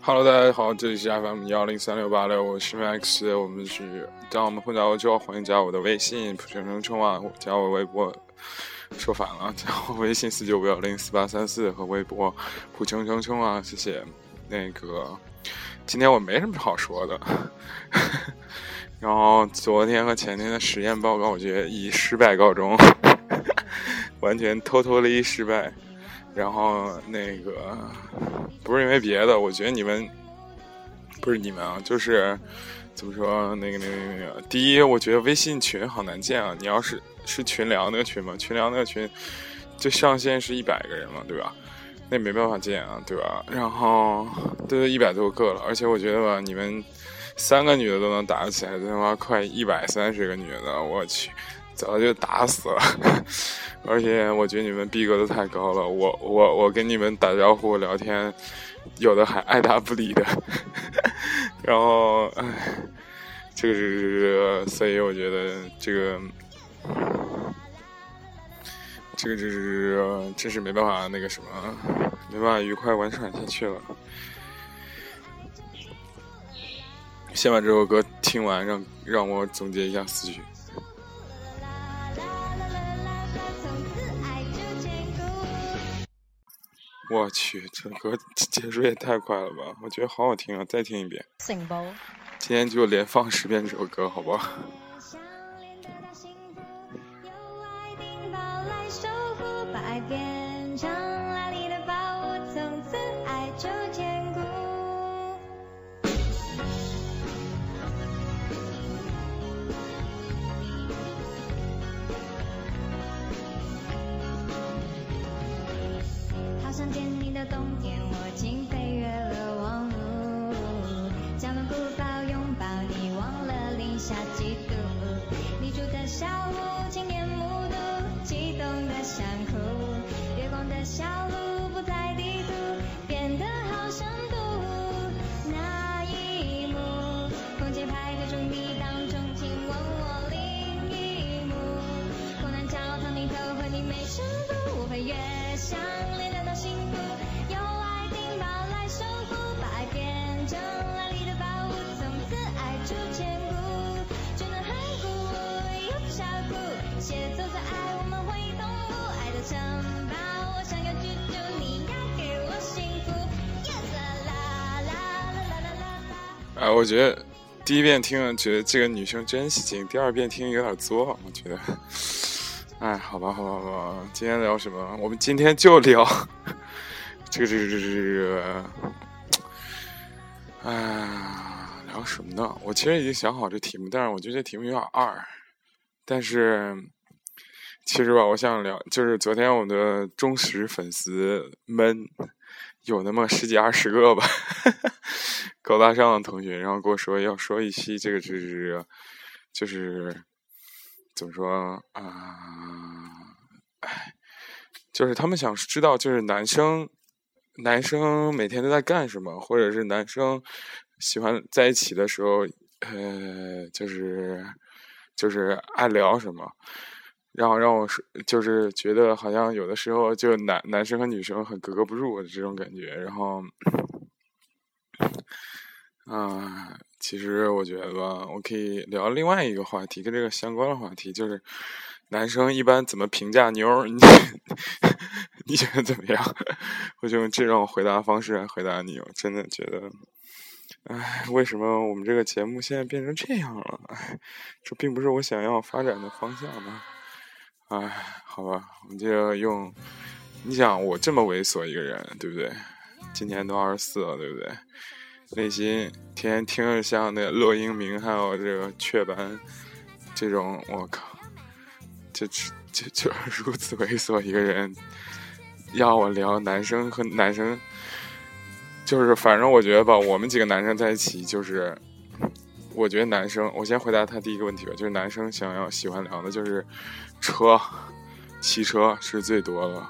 Hello，大家好，这里是 FM 幺零三六八六，我是 Max，我们是当我们混淆之后，欢迎加我的微信普生生冲啊，加我微博，说反了，加我微信四九五幺零四八三四和微博普冲冲冲啊，谢谢。那个今天我没什么好说的，然后昨天和前天的实验报告，我觉得以失败告终，完全 totally 失败。然后那个不是因为别的，我觉得你们不是你们啊，就是怎么说那个那个那个，第一，我觉得微信群好难建啊。你要是是群聊那个群嘛，群聊那个群就上限是一百个人嘛，对吧？那没办法建啊，对吧？然后都一百多个了，而且我觉得吧，你们三个女的都能打起来，他妈快一百三十个女的，我去！早就打死了，而且我觉得你们逼格都太高了。我我我跟你们打招呼聊天，有的还爱答不理的。然后，唉，这个是，所以我觉得这个，这个就是真是没办法那个什么，没办法愉快玩耍下去了。先把这首歌听完，让让我总结一下思绪。我去，这歌结束也太快了吧！我觉得好好听啊，再听一遍。今天就连放十遍这首歌，好不好？哎，我觉得第一遍听了觉得这个女生真喜庆，第二遍听有点作，我觉得。哎，好吧，好吧，好吧，今天聊什么？我们今天就聊这个，这个，这个，这个。哎，聊什么呢？我其实已经想好这题目，但是我觉得这题目有点二。但是，其实吧，我想聊，就是昨天我的忠实粉丝们。有那么十几二十个吧，高大上的同学，然后跟我说要说一期这个是，就是怎么说啊？哎，就是他们想知道，就是男生男生每天都在干什么，或者是男生喜欢在一起的时候，呃，就是就是爱聊什么。然后让我说，就是觉得好像有的时候就男男生和女生很格格不入的这种感觉。然后，啊，其实我觉得吧，我可以聊另外一个话题，跟这个相关的话题，就是男生一般怎么评价妞儿？你 你觉得怎么样？我就用这种回答方式来回答你。我真的觉得，哎，为什么我们这个节目现在变成这样了？哎，这并不是我想要发展的方向呢。哎，好吧，我们就用。你想，我这么猥琐一个人，对不对？今年都二十四了，对不对？内心天天听着像那骆英明还有这个雀斑这种，我靠，就就就是 如此猥琐一个人，要我聊男生和男生，就是反正我觉得吧，我们几个男生在一起，就是我觉得男生，我先回答他第一个问题吧，就是男生想要喜欢聊的，就是。车，汽车是最多的，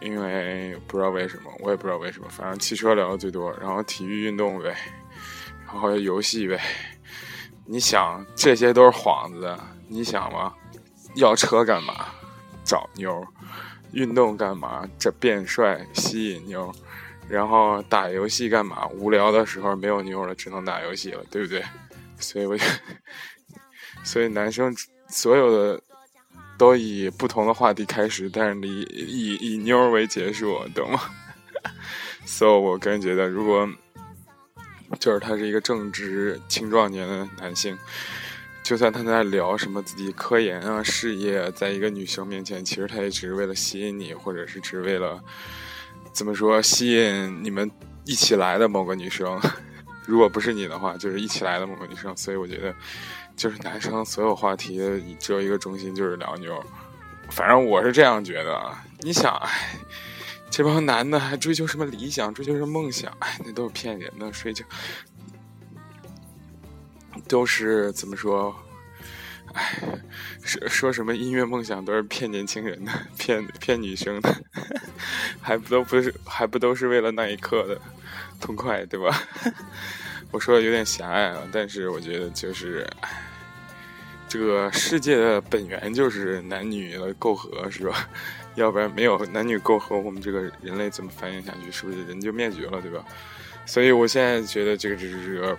因为不知道为什么，我也不知道为什么，反正汽车聊的最多。然后体育运动呗，然后游戏呗。你想，这些都是幌子，你想吗？要车干嘛？找妞，运动干嘛？这变帅吸引妞，然后打游戏干嘛？无聊的时候没有妞了，只能打游戏了，对不对？所以我就，所以男生所有的都以不同的话题开始，但是以以以妞为结束，懂吗？所以，我个人觉得，如果就是他是一个正值青壮年的男性，就算他在聊什么自己科研啊、事业，在一个女生面前，其实他也只是为了吸引你，或者是只为了怎么说吸引你们一起来的某个女生。如果不是你的话，就是一起来的某个女生。所以，我觉得就是男生所有话题只有一个中心，就是聊妞。反正我是这样觉得啊。你想，哎。这帮男的还追求什么理想，追求什么梦想？哎，那都是骗人的，睡觉都是怎么说？哎，说说什么音乐梦想都是骗年轻人的，骗骗女生的，还不都不是还不都是为了那一刻的痛快，对吧？我说的有点狭隘了，但是我觉得就是，这个世界的本源就是男女的媾和，是吧？要不然没有男女媾和，我们这个人类怎么繁衍下去？是不是人就灭绝了，对吧？所以我现在觉得这个这个这个，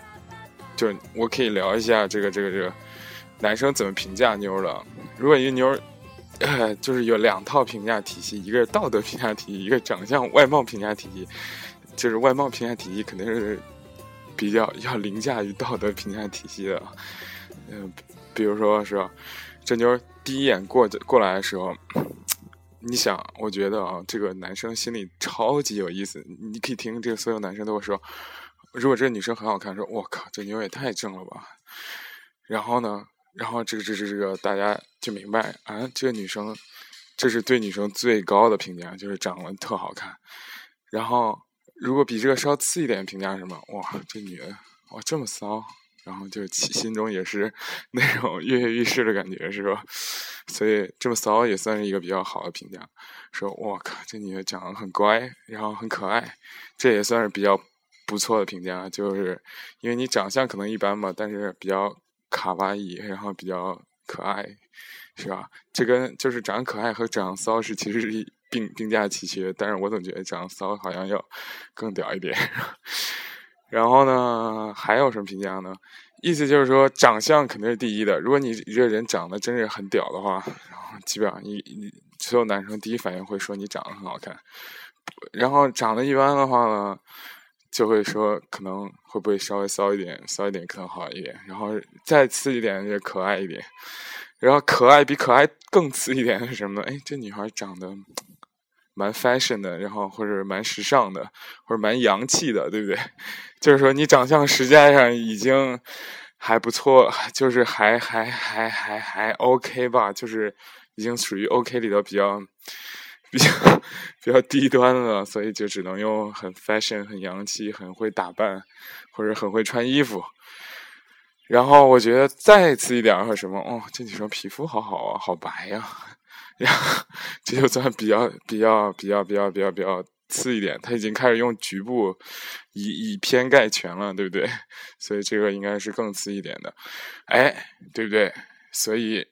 就我可以聊一下这个这个这个男生怎么评价妞了。如果一个妞，就是有两套评价体系，一个是道德评价体系，一个长相外貌评价体系。就是外貌评价体系肯定是比较要凌驾于道德评价体系的。嗯，比如说是，这妞第一眼过过来的时候。你想，我觉得啊，这个男生心里超级有意思。你可以听这个，所有男生都会说，如果这个女生很好看，说我靠，这妞也太正了吧。然后呢，然后这个这这这个大家就明白啊，这个女生，这是对女生最高的评价，就是长得特好看。然后如果比这个稍次一点评价什么，哇，这女的哇这么骚。然后就心中也是 那种跃跃欲试的感觉，是吧？所以这么骚也算是一个比较好的评价。说我靠，这女的长得很乖，然后很可爱，这也算是比较不错的评价。就是因为你长相可能一般吧，但是比较卡哇伊，然后比较可爱，是吧？这跟就是长可爱和长骚是其实是并并驾齐驱，但是我总觉得长得骚好像要更屌一点。然后呢，还有什么评价呢？意思就是说，长相肯定是第一的。如果你这个人长得真是很屌的话，然后基本上你你所有男生第一反应会说你长得很好看。然后长得一般的话呢，就会说可能会不会稍微骚一点，骚一点可能好一点。然后再次一点就可爱一点。然后可爱比可爱更次一点是什么呢？哎，这女孩长得。蛮 fashion 的，然后或者蛮时尚的，或者蛮洋气的，对不对？就是说你长相实际上已经还不错，就是还还还还还 OK 吧，就是已经属于 OK 里头比较比较比较低端了，所以就只能用很 fashion、很洋气、很会打扮或者很会穿衣服。然后我觉得再次一点和什么哦，这女生皮肤好好啊，好白呀。然后这就算比较比较比较比较比较比较次一点，他已经开始用局部以以偏概全了，对不对？所以这个应该是更次一点的，哎，对不对？所以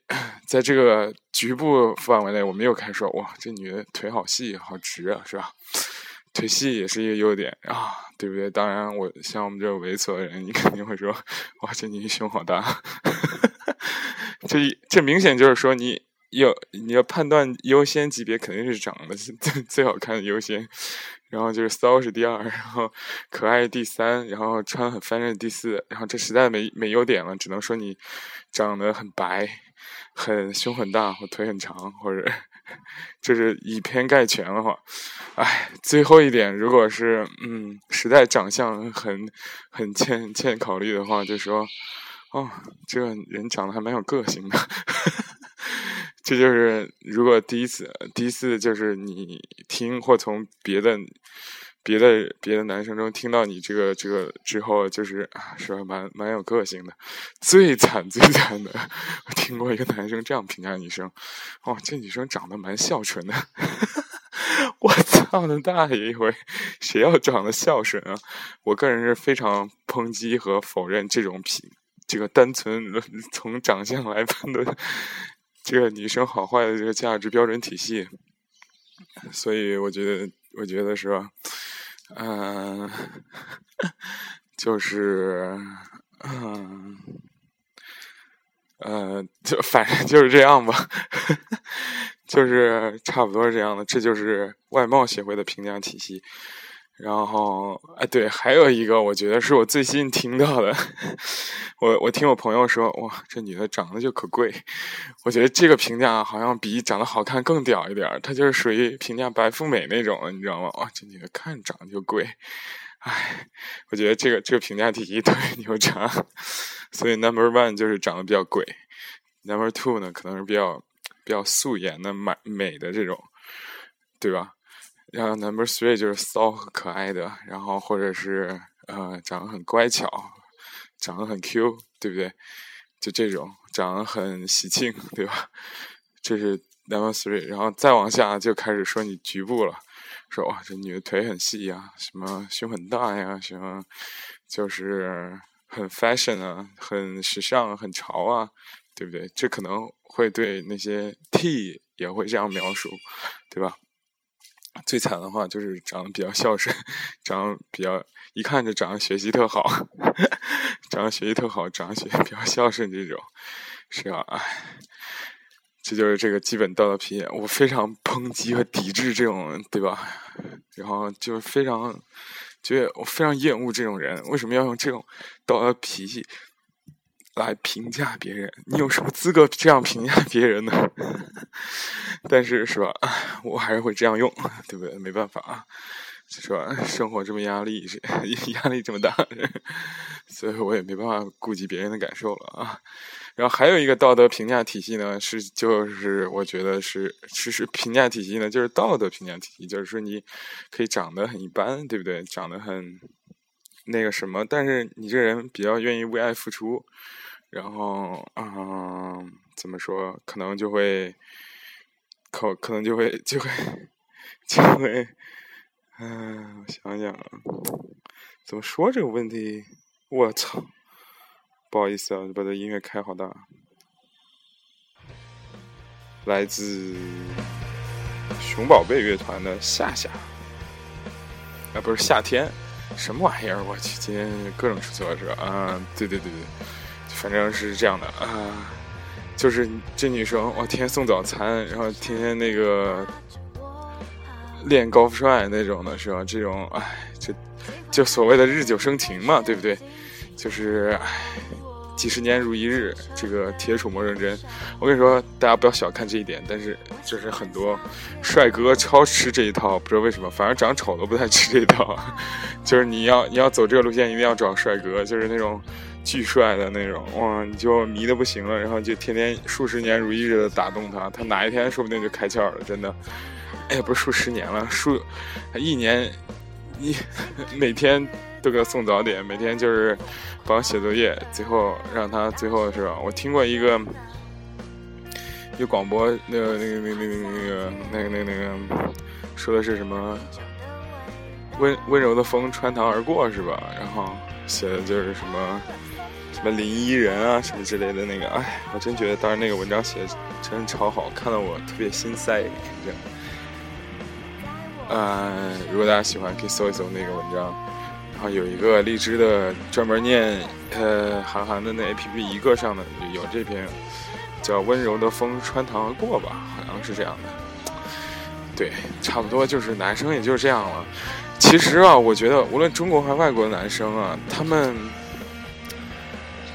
在这个局部范围内，我们又开始说，哇，这女的腿好细，好直啊，是吧？腿细也是一个优点啊，对不对？当然，我像我们这种猥琐的人，你肯定会说，哇，这女胸好大，这这明显就是说你。要你要判断优先级别，肯定是长得最 最好看的优先，然后就是骚是第二，然后可爱第三，然后穿很翻是第四，然后这实在没没优点了，只能说你长得很白，很胸很大或腿很长，或者就是以偏概全的话，哎，最后一点，如果是嗯实在长相很很欠欠考虑的话，就说哦，这个人长得还蛮有个性的。这就是如果第一次，第一次就是你听或从别的、别的、别的男生中听到你这个这个之后，就是啊，是蛮蛮有个性的。最惨最惨的，我听过一个男生这样评价女生：哦，这女生长得蛮孝顺的。我操的大爷一回，谁要长得孝顺啊？我个人是非常抨击和否认这种品，这个单纯从长相来判断。这个女生好坏的这个价值标准体系。所以我觉得，我觉得是吧？嗯，就是，嗯，呃，就反正就是这样吧，就是差不多是这样的。这就是外貌协会的评价体系。然后，哎，对，还有一个，我觉得是我最近听到的。我我听我朋友说，哇，这女的长得就可贵。我觉得这个评价好像比长得好看更屌一点儿。她就是属于评价白富美那种，你知道吗？哇，这女的看长得就贵。哎，我觉得这个这个评价体系 特别牛叉。所以 number one 就是长得比较贵，number two 呢可能是比较比较素颜的美美的这种，对吧？然后 number three 就是骚可爱的，然后或者是呃长得很乖巧，长得很 Q，对不对？就这种长得很喜庆，对吧？这是 number three，然后再往下就开始说你局部了，说哇这女的腿很细呀，什么胸很大呀，什么就是很 fashion 啊，很时尚，很潮啊，对不对？这可能会对那些 T 也会这样描述，对吧？最惨的话就是长得比较孝顺，长得比较一看就长得学习特好，长得学习特好，长得学比较孝顺这种，是吧？哎，这就是这个基本道德批。我非常抨击和抵制这种，对吧？然后就是非常觉得我非常厌恶这种人，为什么要用这种道德脾气？来评价别人，你有什么资格这样评价别人呢？但是是吧，我还是会这样用，对不对？没办法啊，是吧？生活这么压力，压力这么大，所以我也没办法顾及别人的感受了啊。然后还有一个道德评价体系呢，是就是我觉得是其实评价体系呢，就是道德评价体系，就是说你可以长得很一般，对不对？长得很那个什么，但是你这人比较愿意为爱付出。然后，嗯，怎么说？可能就会，可可能就会就会就会，嗯，我想想啊，怎么说这个问题？我操！不好意思啊，把这音乐开好大。来自熊宝贝乐团的夏夏，啊，不是夏天，什么玩意儿？我去，今天各种出错是吧？啊，对对对对。反正是这样的啊，就是这女生，我天天送早餐，然后天天那个练高富帅那种的是吧？这种哎，就就所谓的日久生情嘛，对不对？就是哎，几十年如一日，这个铁杵磨成针。我跟你说，大家不要小看这一点，但是就是很多帅哥超吃这一套，不知道为什么，反正长丑的不太吃这一套。就是你要你要走这个路线，一定要找帅哥，就是那种。巨帅的那种哇，你就迷的不行了，然后就天天数十年如一日的打动他，他哪一天说不定就开窍了，真的。哎，不是数十年了，数一年一 每天都给他送早点，每天就是帮写作业，最后让他最后是吧？我听过一个一个广播，那个那个那个那个那个那个那个说的是什么？温温柔的风穿堂而过是吧？然后写的就是什么？什么林依人啊，什么之类的那个，哎，我真觉得当时那个文章写的真超好，看得我特别心塞。这样，呃，如果大家喜欢，可以搜一搜那个文章。然后有一个荔枝的专门念呃韩寒的那 A P P 一个上的有这篇叫《温柔的风穿堂而过》吧，好像是这样的。对，差不多就是男生也就是这样了。其实啊，我觉得无论中国还是外国的男生啊，他们。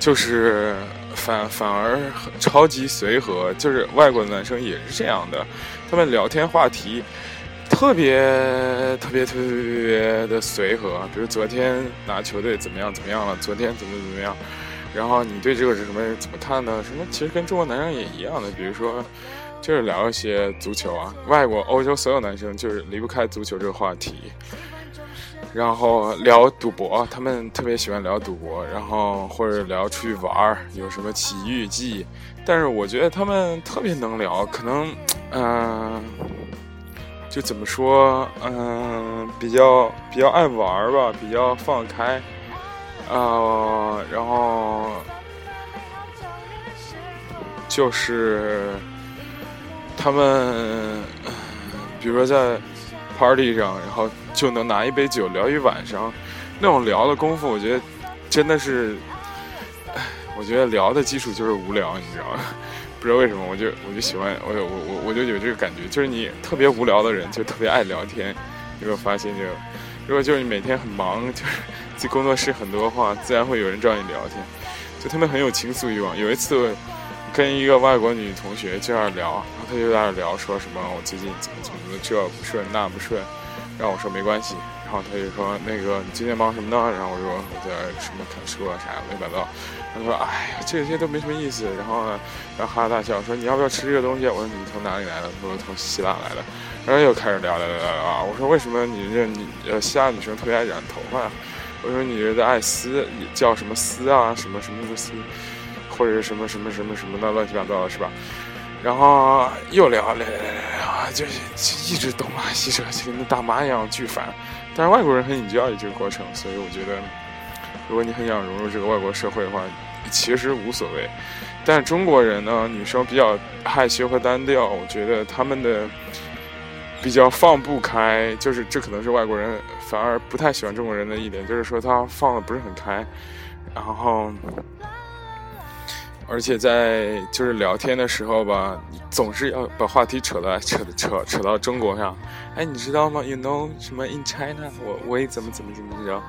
就是反反而超级随和，就是外国的男生也是这样的，他们聊天话题特别特别特别特别的随和。比如昨天哪球队怎么样怎么样了，昨天怎么怎么样，然后你对这个是什么怎么看呢？什么其实跟中国男生也一样的，比如说就是聊一些足球啊，外国欧洲所有男生就是离不开足球这个话题。然后聊赌博，他们特别喜欢聊赌博，然后或者聊出去玩儿，有什么奇遇记。但是我觉得他们特别能聊，可能，嗯，就怎么说，嗯，比较比较爱玩儿吧，比较放开，啊，然后就是他们比如说在 party 上，然后就能拿一杯酒聊一晚上，那种聊的功夫，我觉得真的是，我觉得聊的基础就是无聊，你知道吗？不知道为什么，我就我就喜欢我我我我就有这个感觉，就是你特别无聊的人就特别爱聊天，有没有发现就？如果就是你每天很忙，就是这工作室很多话，自然会有人找你聊天，就他们很有倾诉欲望。有一次跟一个外国女同学就在那聊，然后她就在那聊说什么我最近怎么怎么的这不顺那不顺，让我说没关系。然后他就说那个你今天忙什么呢？然后我说我在什么看书啊啥乱七八糟。他说哎呀这些都没什么意思。然后呢，然后哈哈大笑说你要不要吃这个东西？我说你从哪里来的？他说从希腊来的。然后又开始聊聊聊聊啊！我说为什么你这你呃希腊女生特别爱染头发？我说你这爱丝叫什么丝啊？什么什么的丝，或者是什么什么什么什么的乱七八糟的是吧？然后又聊聊聊聊，就是一直东拉西扯，就跟那大妈一样巨烦。但是外国人很 enjoy 这个过程，所以我觉得，如果你很想融入这个外国社会的话，其实无所谓。但是中国人呢，女生比较害羞和单调，我觉得他们的比较放不开，就是这可能是外国人反而不太喜欢中国人的一点，就是说他放的不是很开，然后。而且在就是聊天的时候吧，总是要把话题扯到扯扯扯到中国上。哎，你知道吗？You know 什么 in China？我我也怎么怎么怎么着？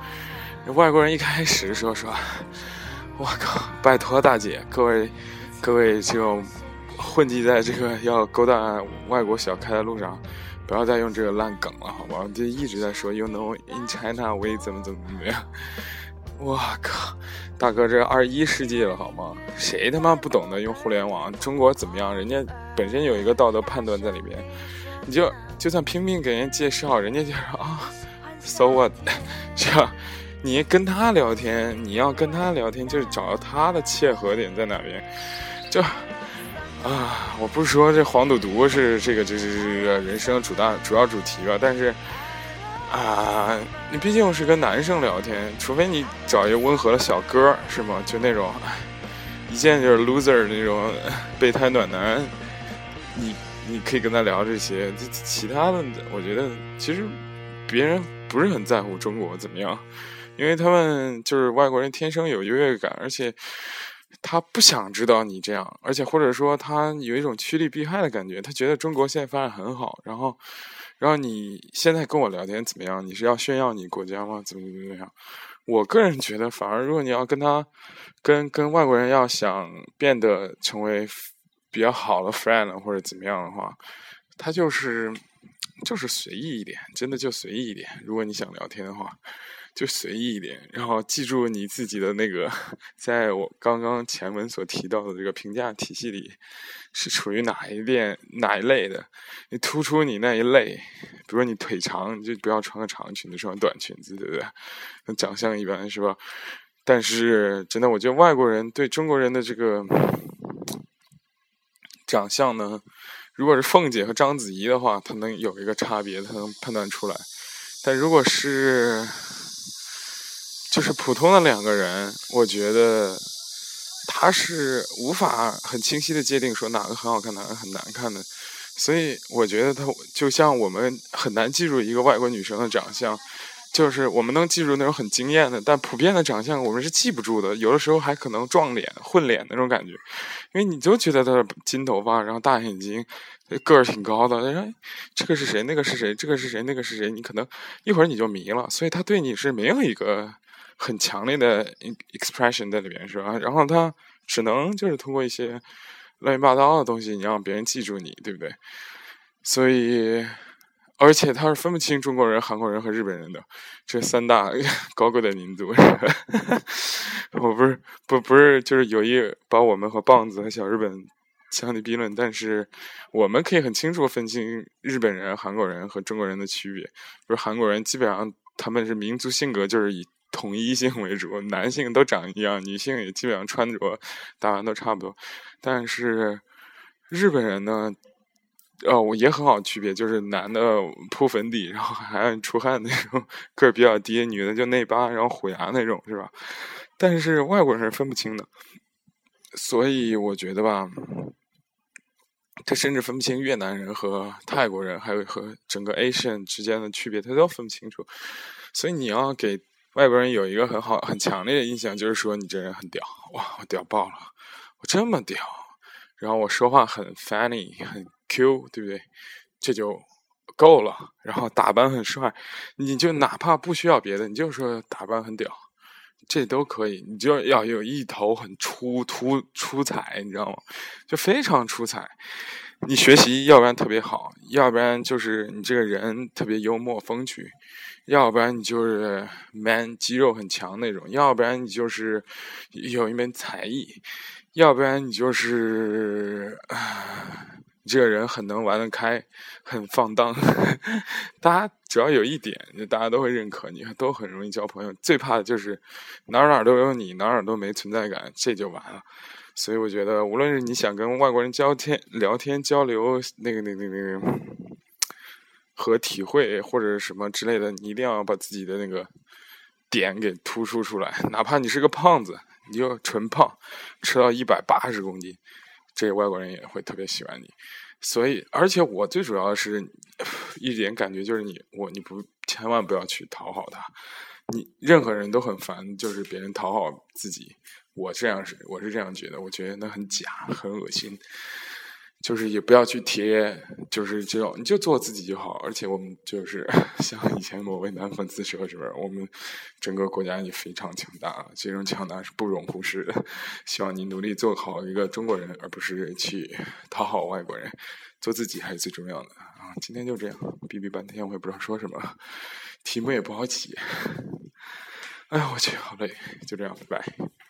外国人一开始说说：“我靠，拜托大姐，各位各位这种混迹在这个要勾搭外国小开的路上，不要再用这个烂梗了，好吗？就一直在说 You know in China 我也怎么怎么怎么样。”我靠，大哥，这二十一世纪了好吗？谁他妈不懂得用互联网？中国怎么样？人家本身有一个道德判断在里边，你就就算拼命给人介绍，人家就说啊，so what？这样，你跟他聊天，你要跟他聊天，就是找到他的切合点在哪边。就啊，我不是说这黄赌毒是这个，这是这个人生主大主要主题吧，但是。啊，你毕竟是跟男生聊天，除非你找一个温和的小哥，是吗？就那种一见就是 loser 那种备胎暖男，你你可以跟他聊这些。这其他的，我觉得其实别人不是很在乎中国怎么样，因为他们就是外国人天生有优越感，而且他不想知道你这样，而且或者说他有一种趋利避害的感觉，他觉得中国现在发展很好，然后。然后你现在跟我聊天怎么样？你是要炫耀你国家吗？怎么怎么样？我个人觉得，反而如果你要跟他，跟跟外国人要想变得成为比较好的 friend 或者怎么样的话，他就是就是随意一点，真的就随意一点。如果你想聊天的话。就随意一点，然后记住你自己的那个，在我刚刚前文所提到的这个评价体系里，是处于哪一列哪一类的？你突出你那一类，比如说你腿长，你就不要穿个长裙子，穿短裙子，对不对？那长相一般是吧？但是真的，我觉得外国人对中国人的这个长相呢，如果是凤姐和章子怡的话，他能有一个差别，他能判断出来。但如果是就是普通的两个人，我觉得他是无法很清晰的界定说哪个很好看，哪个很难看的。所以我觉得他就像我们很难记住一个外国女生的长相，就是我们能记住那种很惊艳的，但普遍的长相我们是记不住的。有的时候还可能撞脸、混脸那种感觉，因为你就觉得他金头发，然后大眼睛，个儿挺高的。哎，这个是谁？那个是谁？这个是谁？那个是谁？你可能一会儿你就迷了。所以他对你是没有一个。很强烈的 expression 在里边是吧？然后他只能就是通过一些乱七八糟的东西，你让别人记住你，对不对？所以，而且他是分不清中国人、韩国人和日本人的这三大 高贵的民族。我不是不不是就是有意把我们和棒子和小日本相提并论，但是我们可以很清楚分清日本人、韩国人和中国人的区别。就是韩国人基本上他们是民族性格就是以。统一性为主，男性都长一样，女性也基本上穿着打扮都差不多。但是日本人呢，哦，也很好区别，就是男的铺粉底，然后还出汗那种，个儿比较低；女的就内八，然后虎牙那种，是吧？但是外国人是分不清的，所以我觉得吧，他甚至分不清越南人和泰国人，还有和整个 Asian 之间的区别，他都分不清楚。所以你要给外国人有一个很好、很强烈的印象，就是说你这人很屌，哇，我屌爆了，我这么屌，然后我说话很 funny，很 Q，对不对？这就够了。然后打扮很帅，你就哪怕不需要别的，你就说打扮很屌。这都可以，你就要有一头很出突出彩，你知道吗？就非常出彩。你学习要不然特别好，要不然就是你这个人特别幽默风趣，要不然你就是 man 肌肉很强那种，要不然你就是有一门才艺，要不然你就是啊。这个人很能玩得开，很放荡，大家只要有一点，大家都会认可你，都很容易交朋友。最怕的就是哪儿哪儿都有你，哪儿哪儿都没存在感，这就完了。所以我觉得，无论是你想跟外国人交天聊天交流，那个那个那个和体会或者什么之类的，你一定要把自己的那个点给突出出来。哪怕你是个胖子，你就纯胖，吃到一百八十公斤。这外国人也会特别喜欢你，所以而且我最主要是一点感觉就是你我你不千万不要去讨好他，你任何人都很烦，就是别人讨好自己，我这样是我是这样觉得，我觉得那很假，很恶心。就是也不要去贴，就是这种，你就做自己就好。而且我们就是 像以前某位男粉丝说是不是？我们整个国家也非常强大，这种强大是不容忽视的。希望你努力做好一个中国人，而不是去讨好外国人。做自己还是最重要的 今天就这样，逼逼半天我也不知道说什么，题目也不好起。哎呀，我去，好累，就这样，拜拜。